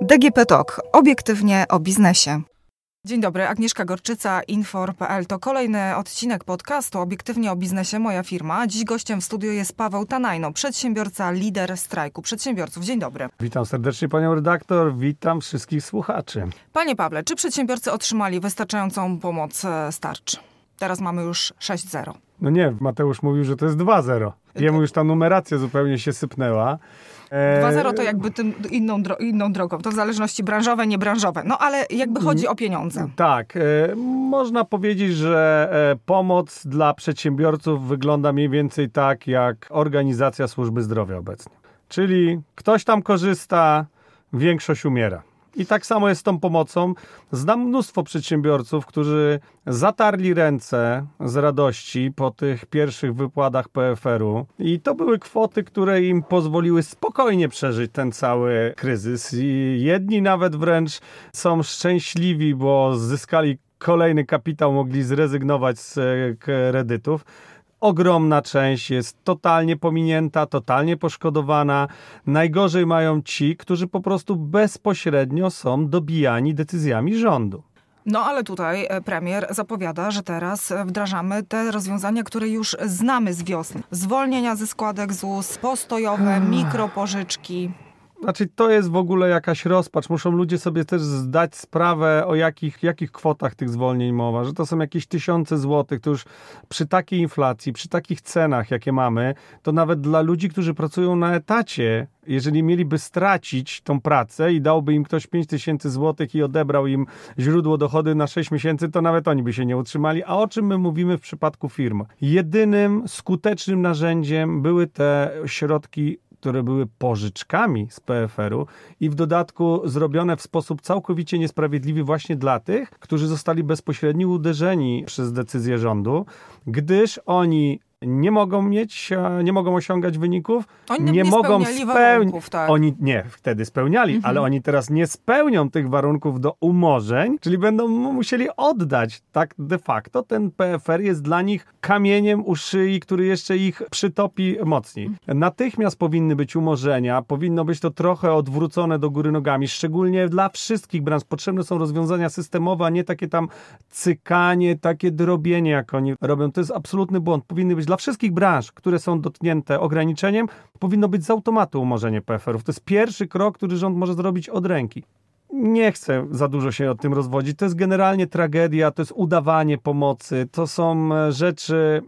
DGP Talk. Obiektywnie o biznesie. Dzień dobry, Agnieszka Gorczyca, Infor.pl. To kolejny odcinek podcastu Obiektywnie o biznesie Moja firma. Dziś gościem w studiu jest Paweł Tanajno, przedsiębiorca, lider strajku przedsiębiorców. Dzień dobry. Witam serdecznie panią redaktor, witam wszystkich słuchaczy. Panie Pawle, czy przedsiębiorcy otrzymali wystarczającą pomoc z tarczy? Teraz mamy już 6-0. No nie, Mateusz mówił, że to jest 2-0. Jemu już ta numeracja zupełnie się sypnęła. 2-0 to jakby tym inną, dro inną drogą, to w zależności branżowe, niebranżowe. No ale jakby chodzi o pieniądze. Tak, e, można powiedzieć, że e, pomoc dla przedsiębiorców wygląda mniej więcej tak jak organizacja służby zdrowia obecnie. Czyli ktoś tam korzysta, większość umiera. I tak samo jest z tą pomocą. Znam mnóstwo przedsiębiorców, którzy zatarli ręce z radości po tych pierwszych wypłatach PFR-u. I to były kwoty, które im pozwoliły spokojnie przeżyć ten cały kryzys. I jedni nawet wręcz są szczęśliwi, bo zyskali kolejny kapitał, mogli zrezygnować z e, kredytów ogromna część jest totalnie pominięta, totalnie poszkodowana. Najgorzej mają ci, którzy po prostu bezpośrednio są dobijani decyzjami rządu. No ale tutaj e, premier zapowiada, że teraz wdrażamy te rozwiązania, które już znamy z wiosny. Zwolnienia ze składek ZUS, postojowe, mikropożyczki. Znaczy, to jest w ogóle jakaś rozpacz. Muszą ludzie sobie też zdać sprawę, o jakich, jakich kwotach tych zwolnień mowa, że to są jakieś tysiące złotych. To już przy takiej inflacji, przy takich cenach, jakie mamy, to nawet dla ludzi, którzy pracują na etacie, jeżeli mieliby stracić tą pracę i dałby im ktoś 5 tysięcy złotych i odebrał im źródło dochody na 6 miesięcy, to nawet oni by się nie utrzymali. A o czym my mówimy w przypadku firm? Jedynym skutecznym narzędziem były te środki które były pożyczkami z PFR-u i w dodatku zrobione w sposób całkowicie niesprawiedliwy właśnie dla tych, którzy zostali bezpośrednio uderzeni przez decyzję rządu, gdyż oni nie mogą mieć, nie mogą osiągać wyników, oni nie, nie mogą spełniać. Tak. Oni nie, wtedy spełniali, mhm. ale oni teraz nie spełnią tych warunków do umorzeń, czyli będą musieli oddać. Tak de facto ten PFR jest dla nich kamieniem u szyi, który jeszcze ich przytopi mocniej. Natychmiast powinny być umorzenia, powinno być to trochę odwrócone do góry nogami, szczególnie dla wszystkich branż. Potrzebne są rozwiązania systemowe, a nie takie tam cykanie, takie drobienie, jak oni robią. To jest absolutny błąd. Powinny być dla wszystkich branż, które są dotknięte ograniczeniem, powinno być z automatu umorzenie PFR-ów. To jest pierwszy krok, który rząd może zrobić od ręki. Nie chcę za dużo się o tym rozwodzić. To jest generalnie tragedia, to jest udawanie pomocy, to są e, rzeczy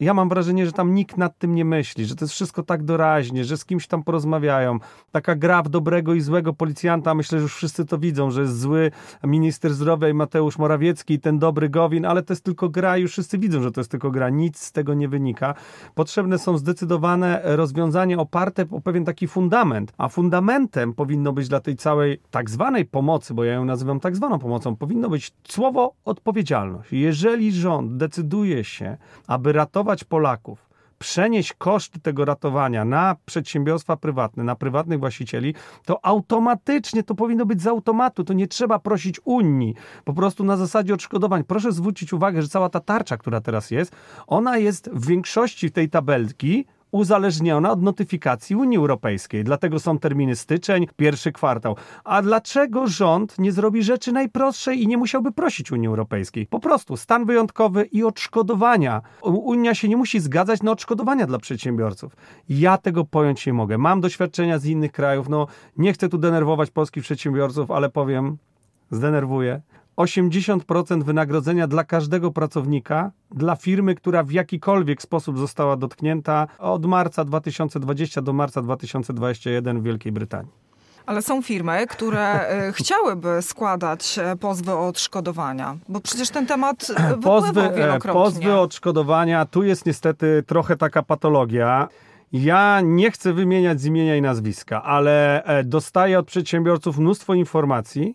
ja mam wrażenie, że tam nikt nad tym nie myśli, że to jest wszystko tak doraźnie, że z kimś tam porozmawiają. Taka gra w dobrego i złego policjanta, myślę, że już wszyscy to widzą, że jest zły minister zdrowia i Mateusz Morawiecki i ten dobry Gowin, ale to jest tylko gra i już wszyscy widzą, że to jest tylko gra. Nic z tego nie wynika. Potrzebne są zdecydowane rozwiązania oparte o pewien taki fundament, a fundamentem powinno być dla tej całej tak zwanej pomocy, bo ja ją nazywam tak zwaną pomocą, powinno być słowo odpowiedzialność. Jeżeli rząd decyduje się, aby ratować ratować Polaków, przenieść koszty tego ratowania na przedsiębiorstwa prywatne, na prywatnych właścicieli, to automatycznie to powinno być z automatu. To nie trzeba prosić Unii. Po prostu na zasadzie odszkodowań. Proszę zwrócić uwagę, że cała ta tarcza, która teraz jest, ona jest w większości tej tabelki uzależniona od notyfikacji Unii Europejskiej. Dlatego są terminy styczeń, pierwszy kwartał. A dlaczego rząd nie zrobi rzeczy najprostszej i nie musiałby prosić Unii Europejskiej? Po prostu stan wyjątkowy i odszkodowania. Unia się nie musi zgadzać na odszkodowania dla przedsiębiorców. Ja tego pojąć nie mogę. Mam doświadczenia z innych krajów. No, nie chcę tu denerwować polskich przedsiębiorców, ale powiem, zdenerwuję. 80% wynagrodzenia dla każdego pracownika, dla firmy, która w jakikolwiek sposób została dotknięta od marca 2020 do marca 2021 w Wielkiej Brytanii. Ale są firmy, które e, chciałyby składać e, pozwy o odszkodowania, bo przecież ten temat e, pozwy, wielokrotnie. Pozwy o odszkodowania, tu jest niestety trochę taka patologia. Ja nie chcę wymieniać z imienia i nazwiska, ale dostaję od przedsiębiorców mnóstwo informacji,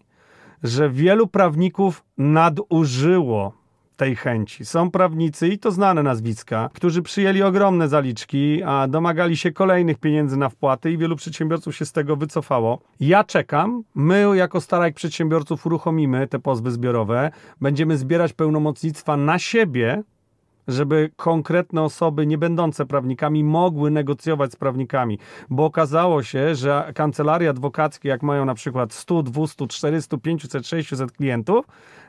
że wielu prawników nadużyło tej chęci. Są prawnicy, i to znane nazwiska, którzy przyjęli ogromne zaliczki, a domagali się kolejnych pieniędzy na wpłaty i wielu przedsiębiorców się z tego wycofało. Ja czekam. My, jako Starajk Przedsiębiorców, uruchomimy te pozwy zbiorowe. Będziemy zbierać pełnomocnictwa na siebie, żeby konkretne osoby nie będące prawnikami mogły negocjować z prawnikami, bo okazało się, że kancelarie adwokackie, jak mają na przykład 100, 200, 400, 500, 600 klientów,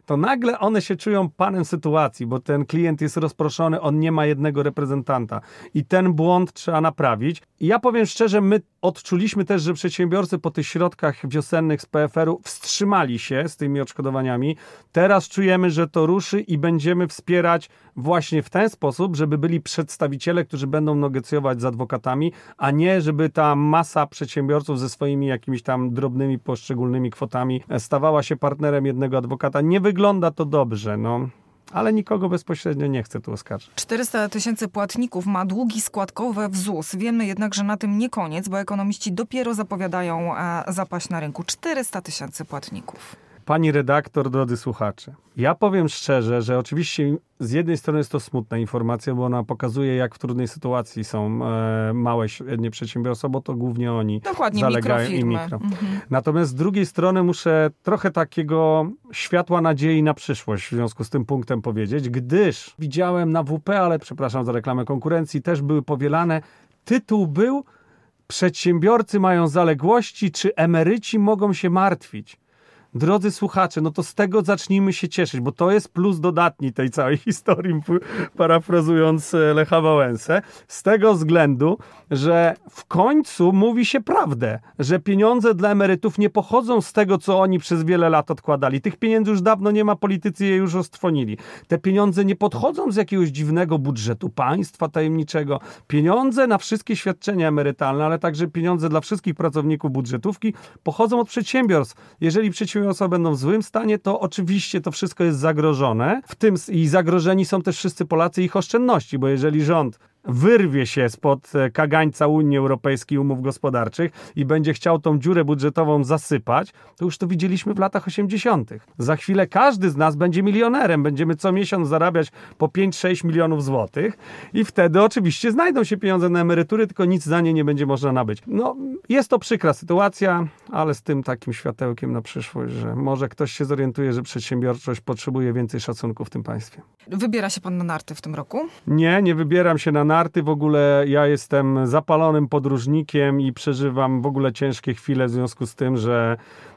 to nagle one się czują panem sytuacji, bo ten klient jest rozproszony, on nie ma jednego reprezentanta i ten błąd trzeba naprawić. I ja powiem szczerze, my odczuliśmy też, że przedsiębiorcy po tych środkach wiosennych z PFR-u wstrzymali się z tymi odszkodowaniami. Teraz czujemy, że to ruszy i będziemy wspierać właśnie w ten sposób, żeby byli przedstawiciele, którzy będą negocjować z adwokatami, a nie żeby ta masa przedsiębiorców ze swoimi jakimiś tam drobnymi poszczególnymi kwotami stawała się partnerem jednego adwokata. Nie wygląda to dobrze. No ale nikogo bezpośrednio nie chce tu oskarżyć. 400 tysięcy płatników ma długi składkowe w ZUS. Wiemy jednak, że na tym nie koniec, bo ekonomiści dopiero zapowiadają e, zapaść na rynku. 400 tysięcy płatników. Pani redaktor, drodzy słuchacze, ja powiem szczerze, że oczywiście z jednej strony jest to smutna informacja, bo ona pokazuje, jak w trudnej sytuacji są e, małe, średnie przedsiębiorstwa, bo to głównie oni Dokładnie, zalegają i mikro. Mhm. Natomiast z drugiej strony muszę trochę takiego światła nadziei na przyszłość w związku z tym punktem powiedzieć, gdyż widziałem na WP, ale przepraszam za reklamę konkurencji, też były powielane. Tytuł był Przedsiębiorcy mają zaległości, czy emeryci mogą się martwić? Drodzy słuchacze, no to z tego zacznijmy się cieszyć, bo to jest plus dodatni tej całej historii, parafrazując e, Lecha Wałęsę, z tego względu, że w końcu mówi się prawdę, że pieniądze dla emerytów nie pochodzą z tego, co oni przez wiele lat odkładali. Tych pieniędzy już dawno nie ma, politycy je już ostwonili. Te pieniądze nie podchodzą z jakiegoś dziwnego budżetu państwa tajemniczego. Pieniądze na wszystkie świadczenia emerytalne, ale także pieniądze dla wszystkich pracowników budżetówki pochodzą od przedsiębiorstw. Jeżeli przedsiębiorstwa będą w złym stanie, to oczywiście to wszystko jest zagrożone. W tym i zagrożeni są też wszyscy Polacy ich oszczędności, bo jeżeli rząd wyrwie się spod e, kagańca Unii Europejskiej umów gospodarczych i będzie chciał tą dziurę budżetową zasypać, to już to widzieliśmy w latach 80. Za chwilę każdy z nas będzie milionerem, będziemy co miesiąc zarabiać po 5-6 milionów złotych i wtedy oczywiście znajdą się pieniądze na emerytury, tylko nic za nie nie będzie można nabyć. No, jest to przykra sytuacja, ale z tym takim światełkiem na przyszłość, że może ktoś się zorientuje, że przedsiębiorczość potrzebuje więcej szacunku w tym państwie. Wybiera się pan na narty w tym roku? Nie, nie wybieram się na narty narty w ogóle ja jestem zapalonym podróżnikiem i przeżywam w ogóle ciężkie chwile w związku z tym, że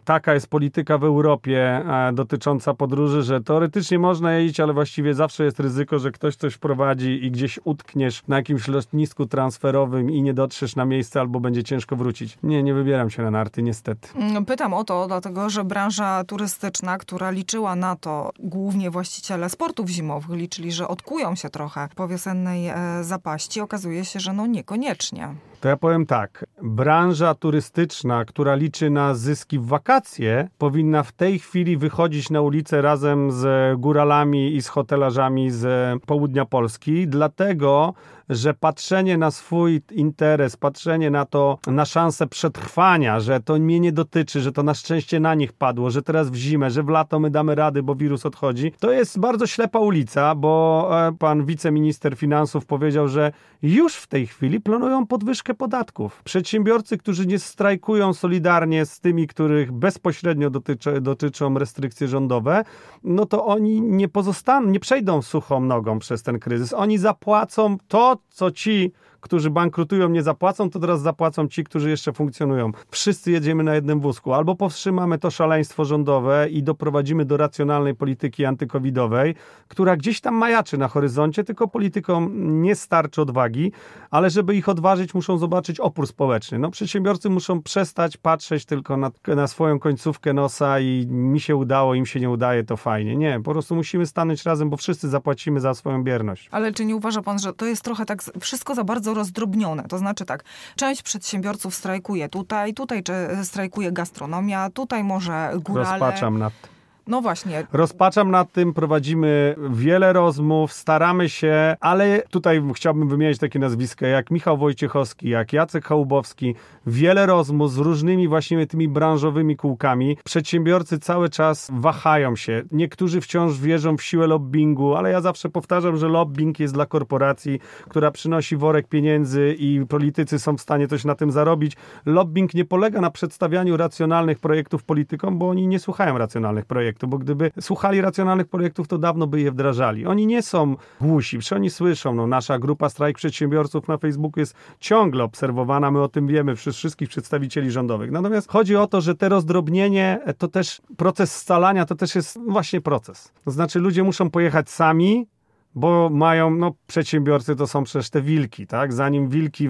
taka jest polityka w Europie e, dotycząca podróży, że teoretycznie można jeździć, ale właściwie zawsze jest ryzyko, że ktoś coś wprowadzi i gdzieś utkniesz na jakimś lotnisku transferowym i nie dotrzesz na miejsce albo będzie ciężko wrócić. Nie, nie wybieram się na narty, niestety. Mm, pytam o to, dlatego że branża turystyczna, która liczyła na to, głównie właściciele sportów zimowych liczyli, że odkują się trochę po wiosennej e, zapaści, okazuje się, że no niekoniecznie. To ja powiem tak. Branża turystyczna, która liczy na zyski w wakacje, powinna w tej chwili wychodzić na ulicę razem z góralami i z hotelarzami z południa Polski, dlatego że patrzenie na swój interes, patrzenie na to, na szansę przetrwania, że to mnie nie dotyczy, że to na szczęście na nich padło, że teraz w zimę, że w lato my damy rady, bo wirus odchodzi, to jest bardzo ślepa ulica, bo e, pan wiceminister finansów powiedział, że już w tej chwili planują podwyżkę podatków. Przedsiębiorcy, którzy nie strajkują solidarnie z tymi, których bezpośrednio dotyczy, dotyczą restrykcje rządowe, no to oni nie pozostaną, nie przejdą suchą nogą przez ten kryzys. Oni zapłacą to, co ci którzy bankrutują, nie zapłacą, to teraz zapłacą ci, którzy jeszcze funkcjonują. Wszyscy jedziemy na jednym wózku. Albo powstrzymamy to szaleństwo rządowe i doprowadzimy do racjonalnej polityki antykowidowej, która gdzieś tam majaczy na horyzoncie, tylko politykom nie starczy odwagi, ale żeby ich odważyć, muszą zobaczyć opór społeczny. No, przedsiębiorcy muszą przestać patrzeć tylko na, na swoją końcówkę nosa i mi się udało, im się nie udaje, to fajnie. Nie, po prostu musimy stanąć razem, bo wszyscy zapłacimy za swoją bierność. Ale czy nie uważa pan, że to jest trochę tak wszystko za bardzo bardzo rozdrobnione. To znaczy tak, część przedsiębiorców strajkuje tutaj, tutaj strajkuje gastronomia, tutaj może górale. Rozpaczam nad tym. No właśnie. Rozpaczam nad tym, prowadzimy wiele rozmów, staramy się, ale tutaj chciałbym wymienić takie nazwiska jak Michał Wojciechowski, jak Jacek Chałubowski. Wiele rozmów z różnymi właśnie tymi branżowymi kółkami. Przedsiębiorcy cały czas wahają się. Niektórzy wciąż wierzą w siłę lobbingu, ale ja zawsze powtarzam, że lobbying jest dla korporacji, która przynosi worek pieniędzy i politycy są w stanie coś na tym zarobić. Lobbying nie polega na przedstawianiu racjonalnych projektów politykom, bo oni nie słuchają racjonalnych projektów projektu, bo gdyby słuchali racjonalnych projektów, to dawno by je wdrażali. Oni nie są głusi, przecież oni słyszą, no nasza grupa Strajk Przedsiębiorców na Facebooku jest ciągle obserwowana, my o tym wiemy przez wszystkich przedstawicieli rządowych. Natomiast chodzi o to, że te rozdrobnienie to też proces scalania to też jest właśnie proces. To znaczy ludzie muszą pojechać sami, bo mają, no przedsiębiorcy to są przecież te wilki, tak? Zanim wilki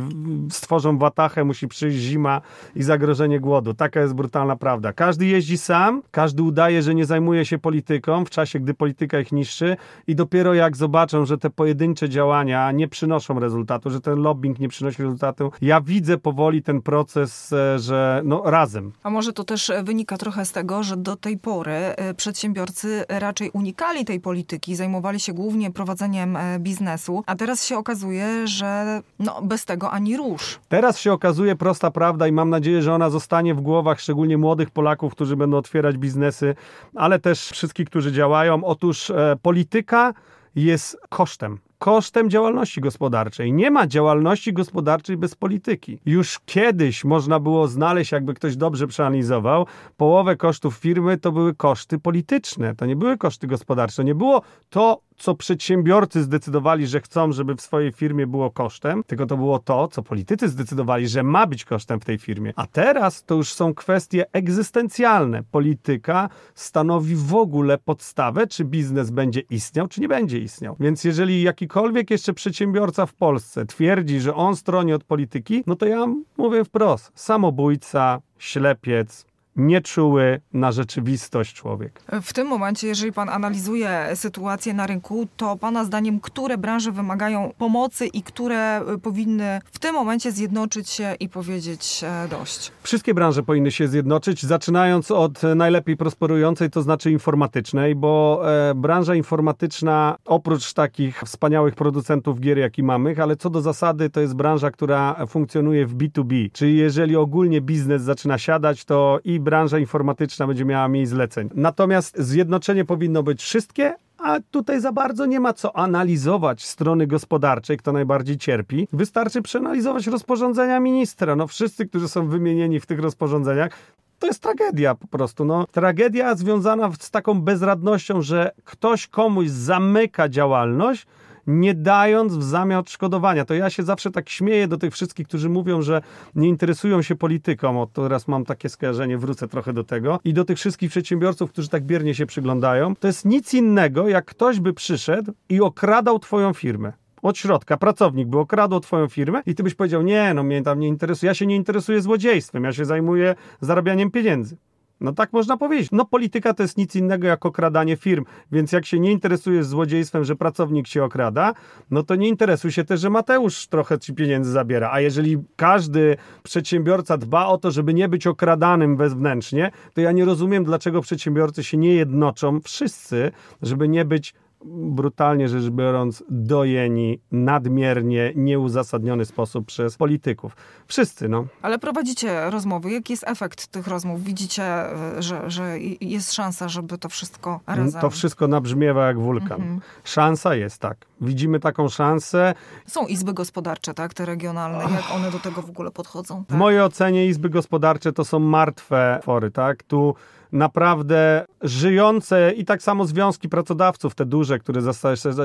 stworzą watachę, musi przyjść zima i zagrożenie głodu. Taka jest brutalna prawda. Każdy jeździ sam, każdy udaje, że nie zajmuje się polityką w czasie, gdy polityka ich niszczy i dopiero jak zobaczą, że te pojedyncze działania nie przynoszą rezultatu, że ten lobbying nie przynosi rezultatu, ja widzę powoli ten proces, e, że no razem. A może to też wynika trochę z tego, że do tej pory e, przedsiębiorcy raczej unikali tej polityki, zajmowali się głównie prowadzeniem prowadzeniem e, biznesu, a teraz się okazuje, że no, bez tego ani rusz. Teraz się okazuje prosta prawda i mam nadzieję, że ona zostanie w głowach szczególnie młodych Polaków, którzy będą otwierać biznesy, ale też wszystkich, którzy działają. Otóż e, polityka jest kosztem kosztem działalności gospodarczej. Nie ma działalności gospodarczej bez polityki. Już kiedyś można było znaleźć, jakby ktoś dobrze przeanalizował, połowę kosztów firmy to były koszty polityczne, to nie były koszty gospodarcze. Nie było to, co przedsiębiorcy zdecydowali, że chcą, żeby w swojej firmie było kosztem, tylko to było to, co politycy zdecydowali, że ma być kosztem w tej firmie. A teraz to już są kwestie egzystencjalne. Polityka stanowi w ogóle podstawę, czy biznes będzie istniał, czy nie będzie istniał. Więc jeżeli jakikolwiek jeszcze przedsiębiorca w Polsce twierdzi, że on stroni od polityki, no to ja mówię wprost: samobójca, ślepiec, nieczuły na rzeczywistość człowiek. W tym momencie, jeżeli pan analizuje sytuację na rynku, to pana zdaniem, które branże wymagają pomocy i które y, powinny w tym momencie zjednoczyć się i powiedzieć e, dość? Wszystkie branże powinny się zjednoczyć, zaczynając od najlepiej prosperującej, to znaczy informatycznej, bo e, branża informatyczna, oprócz takich wspaniałych producentów gier, jaki mamy, ale co do zasady, to jest branża, która funkcjonuje w B2B, czyli jeżeli ogólnie biznes zaczyna siadać, to i branża informatyczna będzie miała mniej zleceń. Natomiast zjednoczenie powinno być wszystkie, a tutaj za bardzo nie ma co analizować strony gospodarczej, kto najbardziej cierpi. Wystarczy przeanalizować rozporządzenia ministra. No wszyscy, którzy są wymienieni w tych rozporządzeniach, to jest tragedia po prostu. No, tragedia związana z taką bezradnością, że ktoś komuś zamyka działalność, nie dając w zamian odszkodowania. To ja się zawsze tak śmieję do tych wszystkich, którzy mówią, że nie interesują się polityką. O, teraz mam takie skojarzenie, wrócę trochę do tego. I do tych wszystkich przedsiębiorców, którzy tak biernie się przyglądają. To jest nic innego, jak ktoś by przyszedł i okradał twoją firmę od środka, pracownik by okradł twoją firmę i ty byś powiedział, nie, no mnie tam nie interesuje, ja się nie interesuję złodziejstwem, ja się zajmuję zarabianiem pieniędzy. No tak można powiedzieć. No polityka to jest nic innego jak okradanie firm, więc jak się nie interesujesz złodziejstwem, że pracownik się okrada, no to nie interesuj się też, że Mateusz trochę ci pieniędzy zabiera. A jeżeli każdy przedsiębiorca dba o to, żeby nie być okradanym wewnętrznie, to ja nie rozumiem, dlaczego przedsiębiorcy się nie jednoczą wszyscy, żeby nie być brutalnie rzecz biorąc, dojeni nadmiernie, nieuzasadniony sposób przez polityków. Wszyscy, no. Ale prowadzicie rozmowy. Jaki jest efekt tych rozmów? Widzicie, e, że, że jest szansa, żeby to wszystko razem... To wszystko nabrzmiewa jak wulkan. Mhm. Szansa jest, tak. Widzimy taką szansę. Są izby gospodarcze, tak, te regionalne. Jak one do tego w ogóle podchodzą? Tak? W mojej ocenie izby gospodarcze to są martwe fory, tak? Tu naprawdę żyjące i tak samo związki pracodawców, te duże, które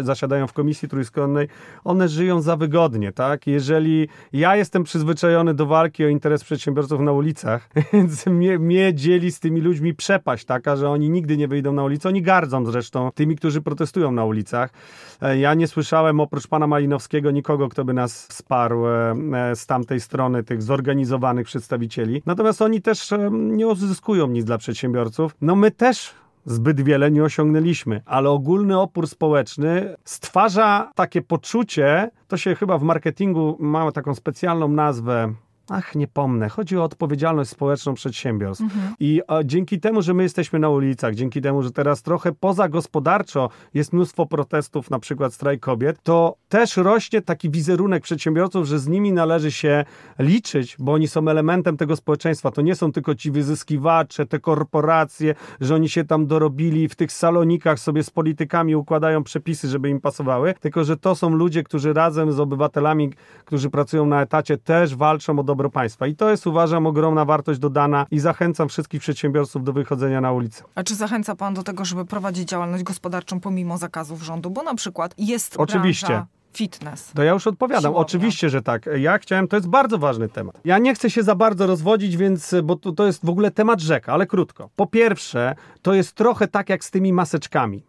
zasiadają w komisji trójstronnej, one żyją za wygodnie, tak? Jeżeli ja jestem przyzwyczajony do walki o interes przedsiębiorców na ulicach, więc mnie, mnie dzieli z tymi ludźmi przepaść taka, że oni nigdy nie wyjdą na ulicę. Oni gardzą zresztą tymi, którzy protestują na ulicach. E, ja nie słyszałem oprócz pana Malinowskiego nikogo, kto by nas wsparł e, e, z tamtej strony, tych zorganizowanych przedstawicieli. Natomiast oni też nie uzyskują nic dla przedsiębiorców. No my też zbyt wiele nie osiągnęliśmy, ale ogólny opór społeczny stwarza takie poczucie, to się chyba w marketingu ma taką specjalną nazwę, Ach, nie pomnę. Chodzi o odpowiedzialność społeczną przedsiębiorstw. Mhm. I dzięki temu, że my jesteśmy na ulicach, dzięki temu, że teraz trochę poza gospodarczo jest mnóstwo protestów, na przykład strajk kobiet, to też rośnie taki wizerunek przedsiębiorców, że z nimi należy się liczyć, bo oni są elementem tego społeczeństwa. To nie są tylko ci wyzyskiwacze, te korporacje, że oni się tam dorobili w tych salonikach sobie z politykami układają przepisy, żeby im pasowały, tylko że to są ludzie, którzy razem z obywatelami, którzy pracują na etacie, też walczą o dobro państwa. I to jest, uważam, ogromna wartość dodana i zachęcam wszystkich przedsiębiorców do wychodzenia na ulicę. A czy zachęca pan do tego, żeby prowadzić działalność gospodarczą pomimo zakazów rządu? Bo na przykład jest Oczywiście. branża fitness. To ja już odpowiadam. Siłownia. Oczywiście, że tak. Ja chciałem, to jest bardzo ważny temat. Ja nie chcę się za bardzo rozwodzić, więc, bo to, to jest w ogóle temat rzeka, ale krótko. Po pierwsze, to jest trochę tak jak z tymi maseczkami.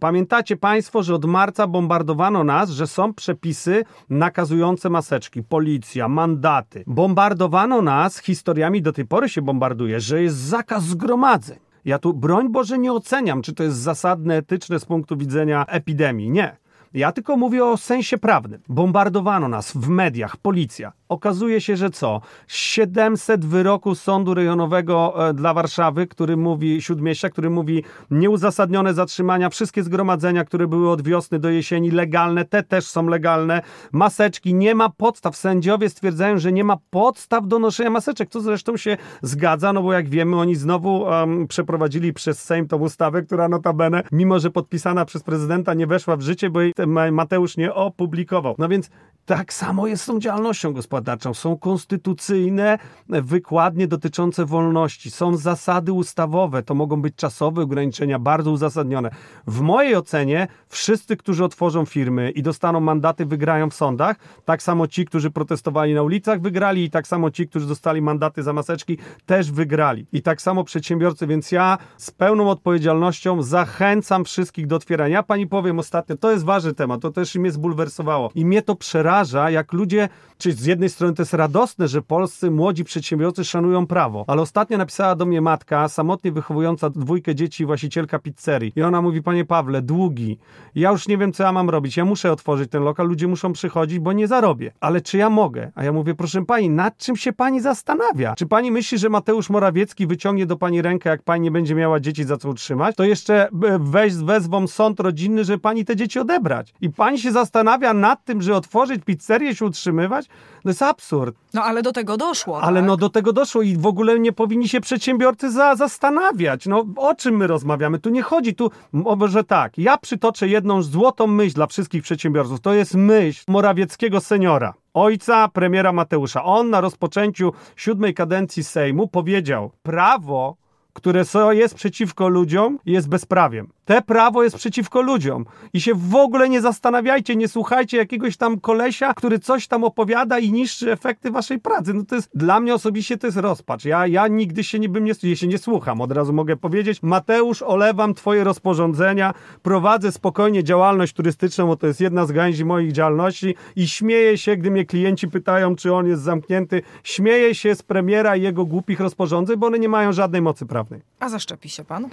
Pamiętacie Państwo, że od marca bombardowano nas, że są przepisy nakazujące maseczki, policja, mandaty. Bombardowano nas historiami, do tej pory się bombarduje, że jest zakaz zgromadzeń. Ja tu, broń Boże, nie oceniam, czy to jest zasadne, etyczne z punktu widzenia epidemii. Nie. Ja tylko mówię o sensie prawnym. Bombardowano nas w mediach, policja. Okazuje się, że co? 700 wyroków Sądu Rejonowego e, dla Warszawy, który mówi, Śródmieścia, który mówi nieuzasadnione zatrzymania, wszystkie zgromadzenia, które były od wiosny do jesieni legalne, te też są legalne. Maseczki, nie ma podstaw. Sędziowie stwierdzają, że nie ma podstaw do noszenia maseczek, co zresztą się zgadza, no bo jak wiemy, oni znowu um, przeprowadzili przez Sejm tą ustawę, która notabene, mimo że podpisana przez prezydenta, nie weszła w życie, bo jej Mateusz nie opublikował. No więc tak samo jest z tą działalnością gospodarczą. Są konstytucyjne wykładnie dotyczące wolności, są zasady ustawowe, to mogą być czasowe ograniczenia, bardzo uzasadnione. W mojej ocenie wszyscy, którzy otworzą firmy i dostaną mandaty, wygrają w sądach. Tak samo ci, którzy protestowali na ulicach, wygrali i tak samo ci, którzy dostali mandaty za maseczki, też wygrali. I tak samo przedsiębiorcy, więc ja z pełną odpowiedzialnością zachęcam wszystkich do otwierania. Ja pani powiem ostatnio, to jest ważny temat, to też mnie zbulwersowało i mnie to przeraża, jak ludzie, czy z jednej strony to jest radosne, że polscy młodzi przedsiębiorcy szanują prawo, ale ostatnio napisała do mnie matka, samotnie wychowująca dwójkę dzieci, właścicielka pizzerii i ona mówi, panie Pawle, długi, ja już nie wiem, co ja mam robić, ja muszę otworzyć ten lokal, ludzie muszą przychodzić, bo nie zarobię, ale czy ja mogę? A ja mówię, proszę pani, nad czym się pani zastanawia? Czy pani myśli, że Mateusz Morawiecki wyciągnie do pani rękę, jak pani nie będzie miała dzieci za co utrzymać, to jeszcze e, weź, wezwą sąd rodzinny, żeby pani te dzieci odebrać. I pani się zastanawia nad tym, że otworzyć pizzerię, się utrzymywać? To jest absurd. No ale do tego doszło. Ale tak? no do tego doszło i w ogóle nie powinni się przedsiębiorcy za, zastanawiać. No o czym my rozmawiamy? Tu nie chodzi, tu może tak. Ja przytoczę jedną złotą myśl dla wszystkich przedsiębiorców. To jest myśl Morawieckiego seniora. Ojca premiera Mateusza. On na rozpoczęciu siódmej kadencji Sejmu powiedział: Prawo, które jest przeciwko ludziom, jest bezprawiem. Te prawo jest przeciwko ludziom. I się w ogóle nie zastanawiajcie, nie słuchajcie jakiegoś tam kolesia, który coś tam opowiada i niszczy efekty waszej pracy. No to jest, dla mnie osobiście to jest rozpacz. Ja, ja nigdy się nie bym nie, ja się nie słucham, od razu mogę powiedzieć. Mateusz, olewam twoje rozporządzenia, prowadzę spokojnie działalność turystyczną, bo to jest jedna z gałęzi moich działalności i śmieję się, gdy mnie klienci pytają, czy on jest zamknięty. Śmieję się z premiera i jego głupich rozporządzeń, bo one nie mają żadnej mocy prawnej. A zaszczepi się pan?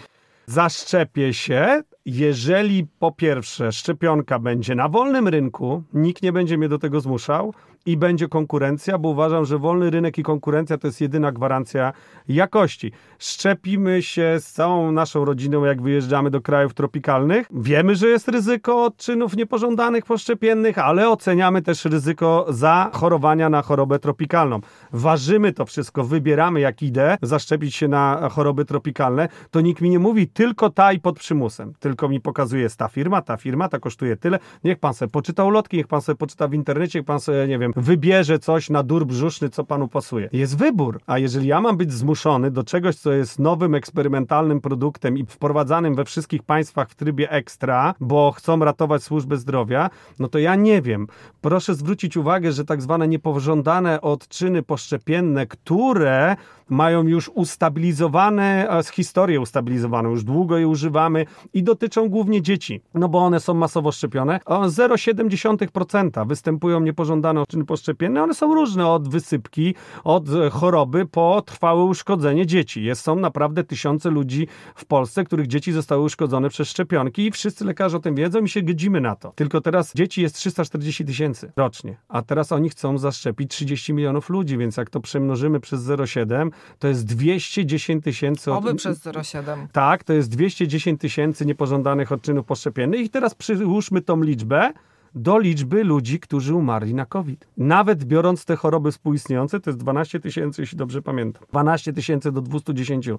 Zaszczepię się, jeżeli po pierwsze szczepionka będzie na wolnym rynku, nikt nie będzie mnie do tego zmuszał i będzie konkurencja, bo uważam, że wolny rynek i konkurencja to jest jedyna gwarancja jakości. Szczepimy się z całą naszą rodziną, jak wyjeżdżamy do krajów tropikalnych. Wiemy, że jest ryzyko odczynów niepożądanych poszczepiennych, ale oceniamy też ryzyko zachorowania na chorobę tropikalną. Ważymy to wszystko, wybieramy jak idę zaszczepić się na choroby tropikalne, to nikt mi nie mówi tylko ta i pod przymusem, tylko mi pokazuje ta firma, ta firma, ta kosztuje tyle. Niech pan sobie poczyta ulotki, niech pan sobie poczyta w internecie, niech pan sobie, nie wiem, wybierze coś na dur brzuszny, co panu pasuje. Jest wybór, a jeżeli ja mam być zmuszony do czegoś, co jest nowym, eksperymentalnym produktem i wprowadzanym we wszystkich państwach w trybie ekstra, bo chcą ratować służbę zdrowia, no to ja nie wiem. Proszę zwrócić uwagę, że tak zwane niepożądane odczyny poszczepienne, które mają już ustabilizowane, e, historię ustabilizowaną, już długo je używamy i dotyczą głównie dzieci, no bo one są masowo szczepione. O 0,7% występują niepożądane odczyny poszczepienne, one są różne od wysypki, od e, choroby po trwałe uszkodzenie dzieci. Jest, są naprawdę tysiące ludzi w Polsce, których dzieci zostały uszkodzone przez szczepionki i wszyscy lekarze o tym wiedzą i się godzimy na to. Tylko teraz dzieci jest 340 tysięcy rocznie, a teraz oni chcą zaszczepić 30 milionów ludzi, więc jak to przemnożymy przez 0,7, to jest 210 tysięcy Oby przez 0,7. tak, to jest 210 tysięcy niepożądanych odczynów poszczepiennych. I teraz przyłóżmy tą liczbę do liczby ludzi, którzy umarli na COVID. Nawet biorąc te choroby współistniejące, to jest 12 tysięcy, jeśli dobrze pamiętam. 12 tysięcy do 210.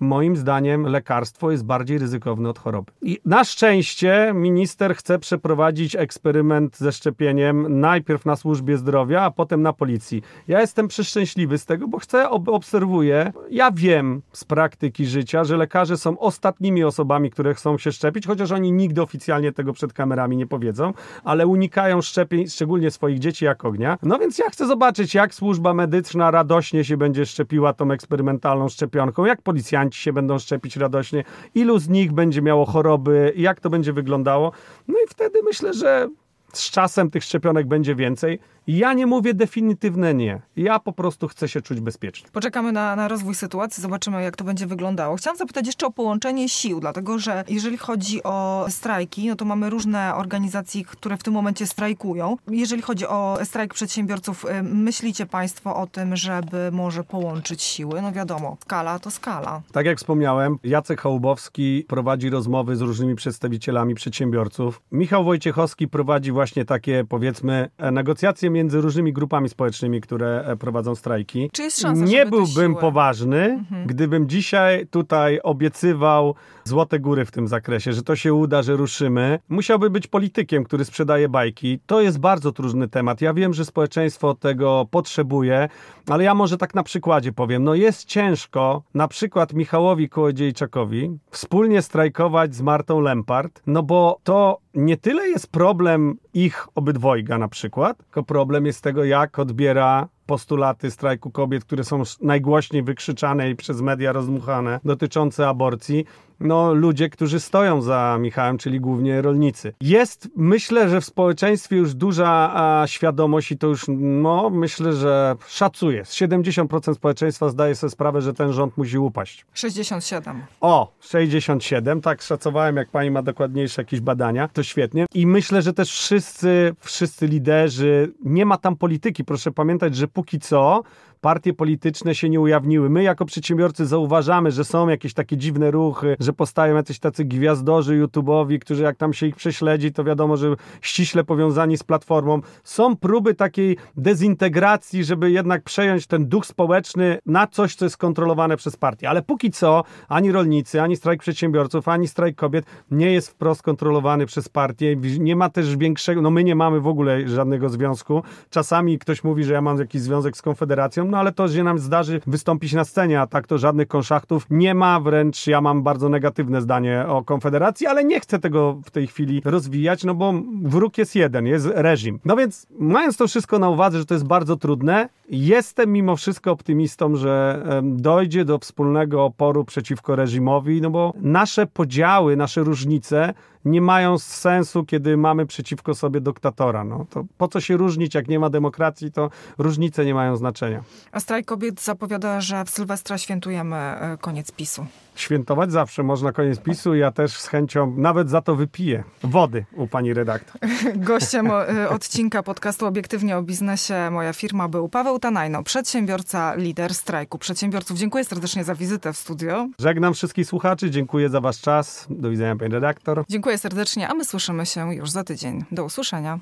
Moim zdaniem lekarstwo jest bardziej ryzykowne od choroby. I na szczęście minister chce przeprowadzić eksperyment ze szczepieniem najpierw na służbie zdrowia, a potem na policji. Ja jestem przeszczęśliwy z tego, bo chcę, ob obserwuję. Ja wiem z praktyki życia, że lekarze są ostatnimi osobami, które chcą się szczepić, chociaż oni nigdy oficjalnie tego przed kamerami nie powiedzą, ale unikają szczepień, szczególnie swoich dzieci jak ognia. No więc ja chcę zobaczyć, jak służba medyczna radośnie się będzie szczepiła tą eksperymentalną szczepionką, jak policjanci się będą szczepić radośnie, ilu z nich będzie miało choroby, jak to będzie wyglądało. No i wtedy myślę, że z czasem tych szczepionek będzie więcej. Ja nie mówię definitywne nie. Ja po prostu chcę się czuć bezpiecznie. Poczekamy na, na rozwój sytuacji, zobaczymy jak to będzie wyglądało. Chciałam zapytać jeszcze o połączenie sił, dlatego że jeżeli chodzi o strajki, no to mamy różne organizacje, które w tym momencie strajkują. Jeżeli chodzi o strajk przedsiębiorców, y, myślicie Państwo o tym, żeby może połączyć siły? No wiadomo, skala to skala. Tak jak wspomniałem, Jacek Hołbowski prowadzi rozmowy z różnymi przedstawicielami przedsiębiorców. Michał Wojciechowski prowadzi właśnie takie, powiedzmy, negocjacje między różnymi grupami społecznymi, które e, prowadzą strajki. Czy jest szansa, Nie byłbym poważny, Mhm. gdybym dzisiaj tutaj obiecywał złote góry w tym zakresie, że to się uda, że ruszymy. Musiałby być politykiem, który sprzedaje bajki. To jest bardzo trudny temat. Ja wiem, że społeczeństwo tego potrzebuje, ale ja może tak na przykładzie powiem. No jest ciężko na przykład Michałowi Kołodziejczakowi wspólnie strajkować z Martą Lempart, no bo to nie tyle jest problem ich obydwojga na przykład, tylko problem jest tego, jak odbiera postulaty strajku kobiet, które są najgłośniej wykrzyczane i przez media rozdmuchane, dotyczące aborcji, no ludzie, którzy stoją za Michałem, czyli głównie rolnicy. Jest, myślę, że w społeczeństwie już duża a, świadomość i to już, no myślę, że szacuję. 70% społeczeństwa zdaje sobie sprawę, że ten rząd musi upaść. 67. O, 67, tak szacowałem, jak pani ma dokładniejsze jakieś badania, to świetnie. I myślę, że też wszyscy, wszyscy liderzy, nie ma tam polityki. Proszę pamiętać, że póki co partie polityczne się nie ujawniły. My jako przedsiębiorcy zauważamy, że są jakieś takie dziwne ruchy, że powstają jacyś tacy gwiazdorzy YouTube'owi, którzy jak tam się ich prześledzi, to wiadomo, że ściśle powiązani z platformą. Są próby takiej dezintegracji, żeby jednak przejąć ten duch społeczny na coś, co jest kontrolowane przez partię. Ale póki co ani rolnicy, ani strajk przedsiębiorców, ani strajk kobiet nie jest wprost kontrolowany przez partię. Nie ma też większego, no my nie mamy w ogóle żadnego związku. Czasami ktoś mówi, że ja mam jakiś związek z Konfederacją, no ale to się nam zdarzy wystąpić na scenie, a tak to żadnych konszachtów nie ma, wręcz ja mam bardzo negatywne zdanie o Konfederacji, ale nie chcę tego w tej chwili rozwijać, no bo wróg jest jeden, jest reżim. No więc mając to wszystko na uwadze, że to jest bardzo trudne, jestem mimo wszystko optymistą, że dojdzie do wspólnego oporu przeciwko reżimowi, no bo nasze podziały, nasze różnice nie mają sensu, kiedy mamy przeciwko sobie dyktatora. No, to po co się różnić, jak nie ma demokracji, to różnice nie mają znaczenia. A strajk kobiet zapowiada, że w Sylwestra świętujemy e, koniec PiSu. Świętować zawsze można koniec PiSu. Ja też z chęcią nawet za to wypiję wody u pani redaktor. Gościem e, odcinka podcastu Obiektywnie o biznesie moja firma był Paweł Tanajno, przedsiębiorca, lider strajku przedsiębiorców. Dziękuję serdecznie za wizytę w studio. Żegnam wszystkich słuchaczy, dziękuję za wasz czas. Do widzenia pani redaktor. Dziękuję serdecznie, a my słyszymy się już za tydzień. Do usłyszenia.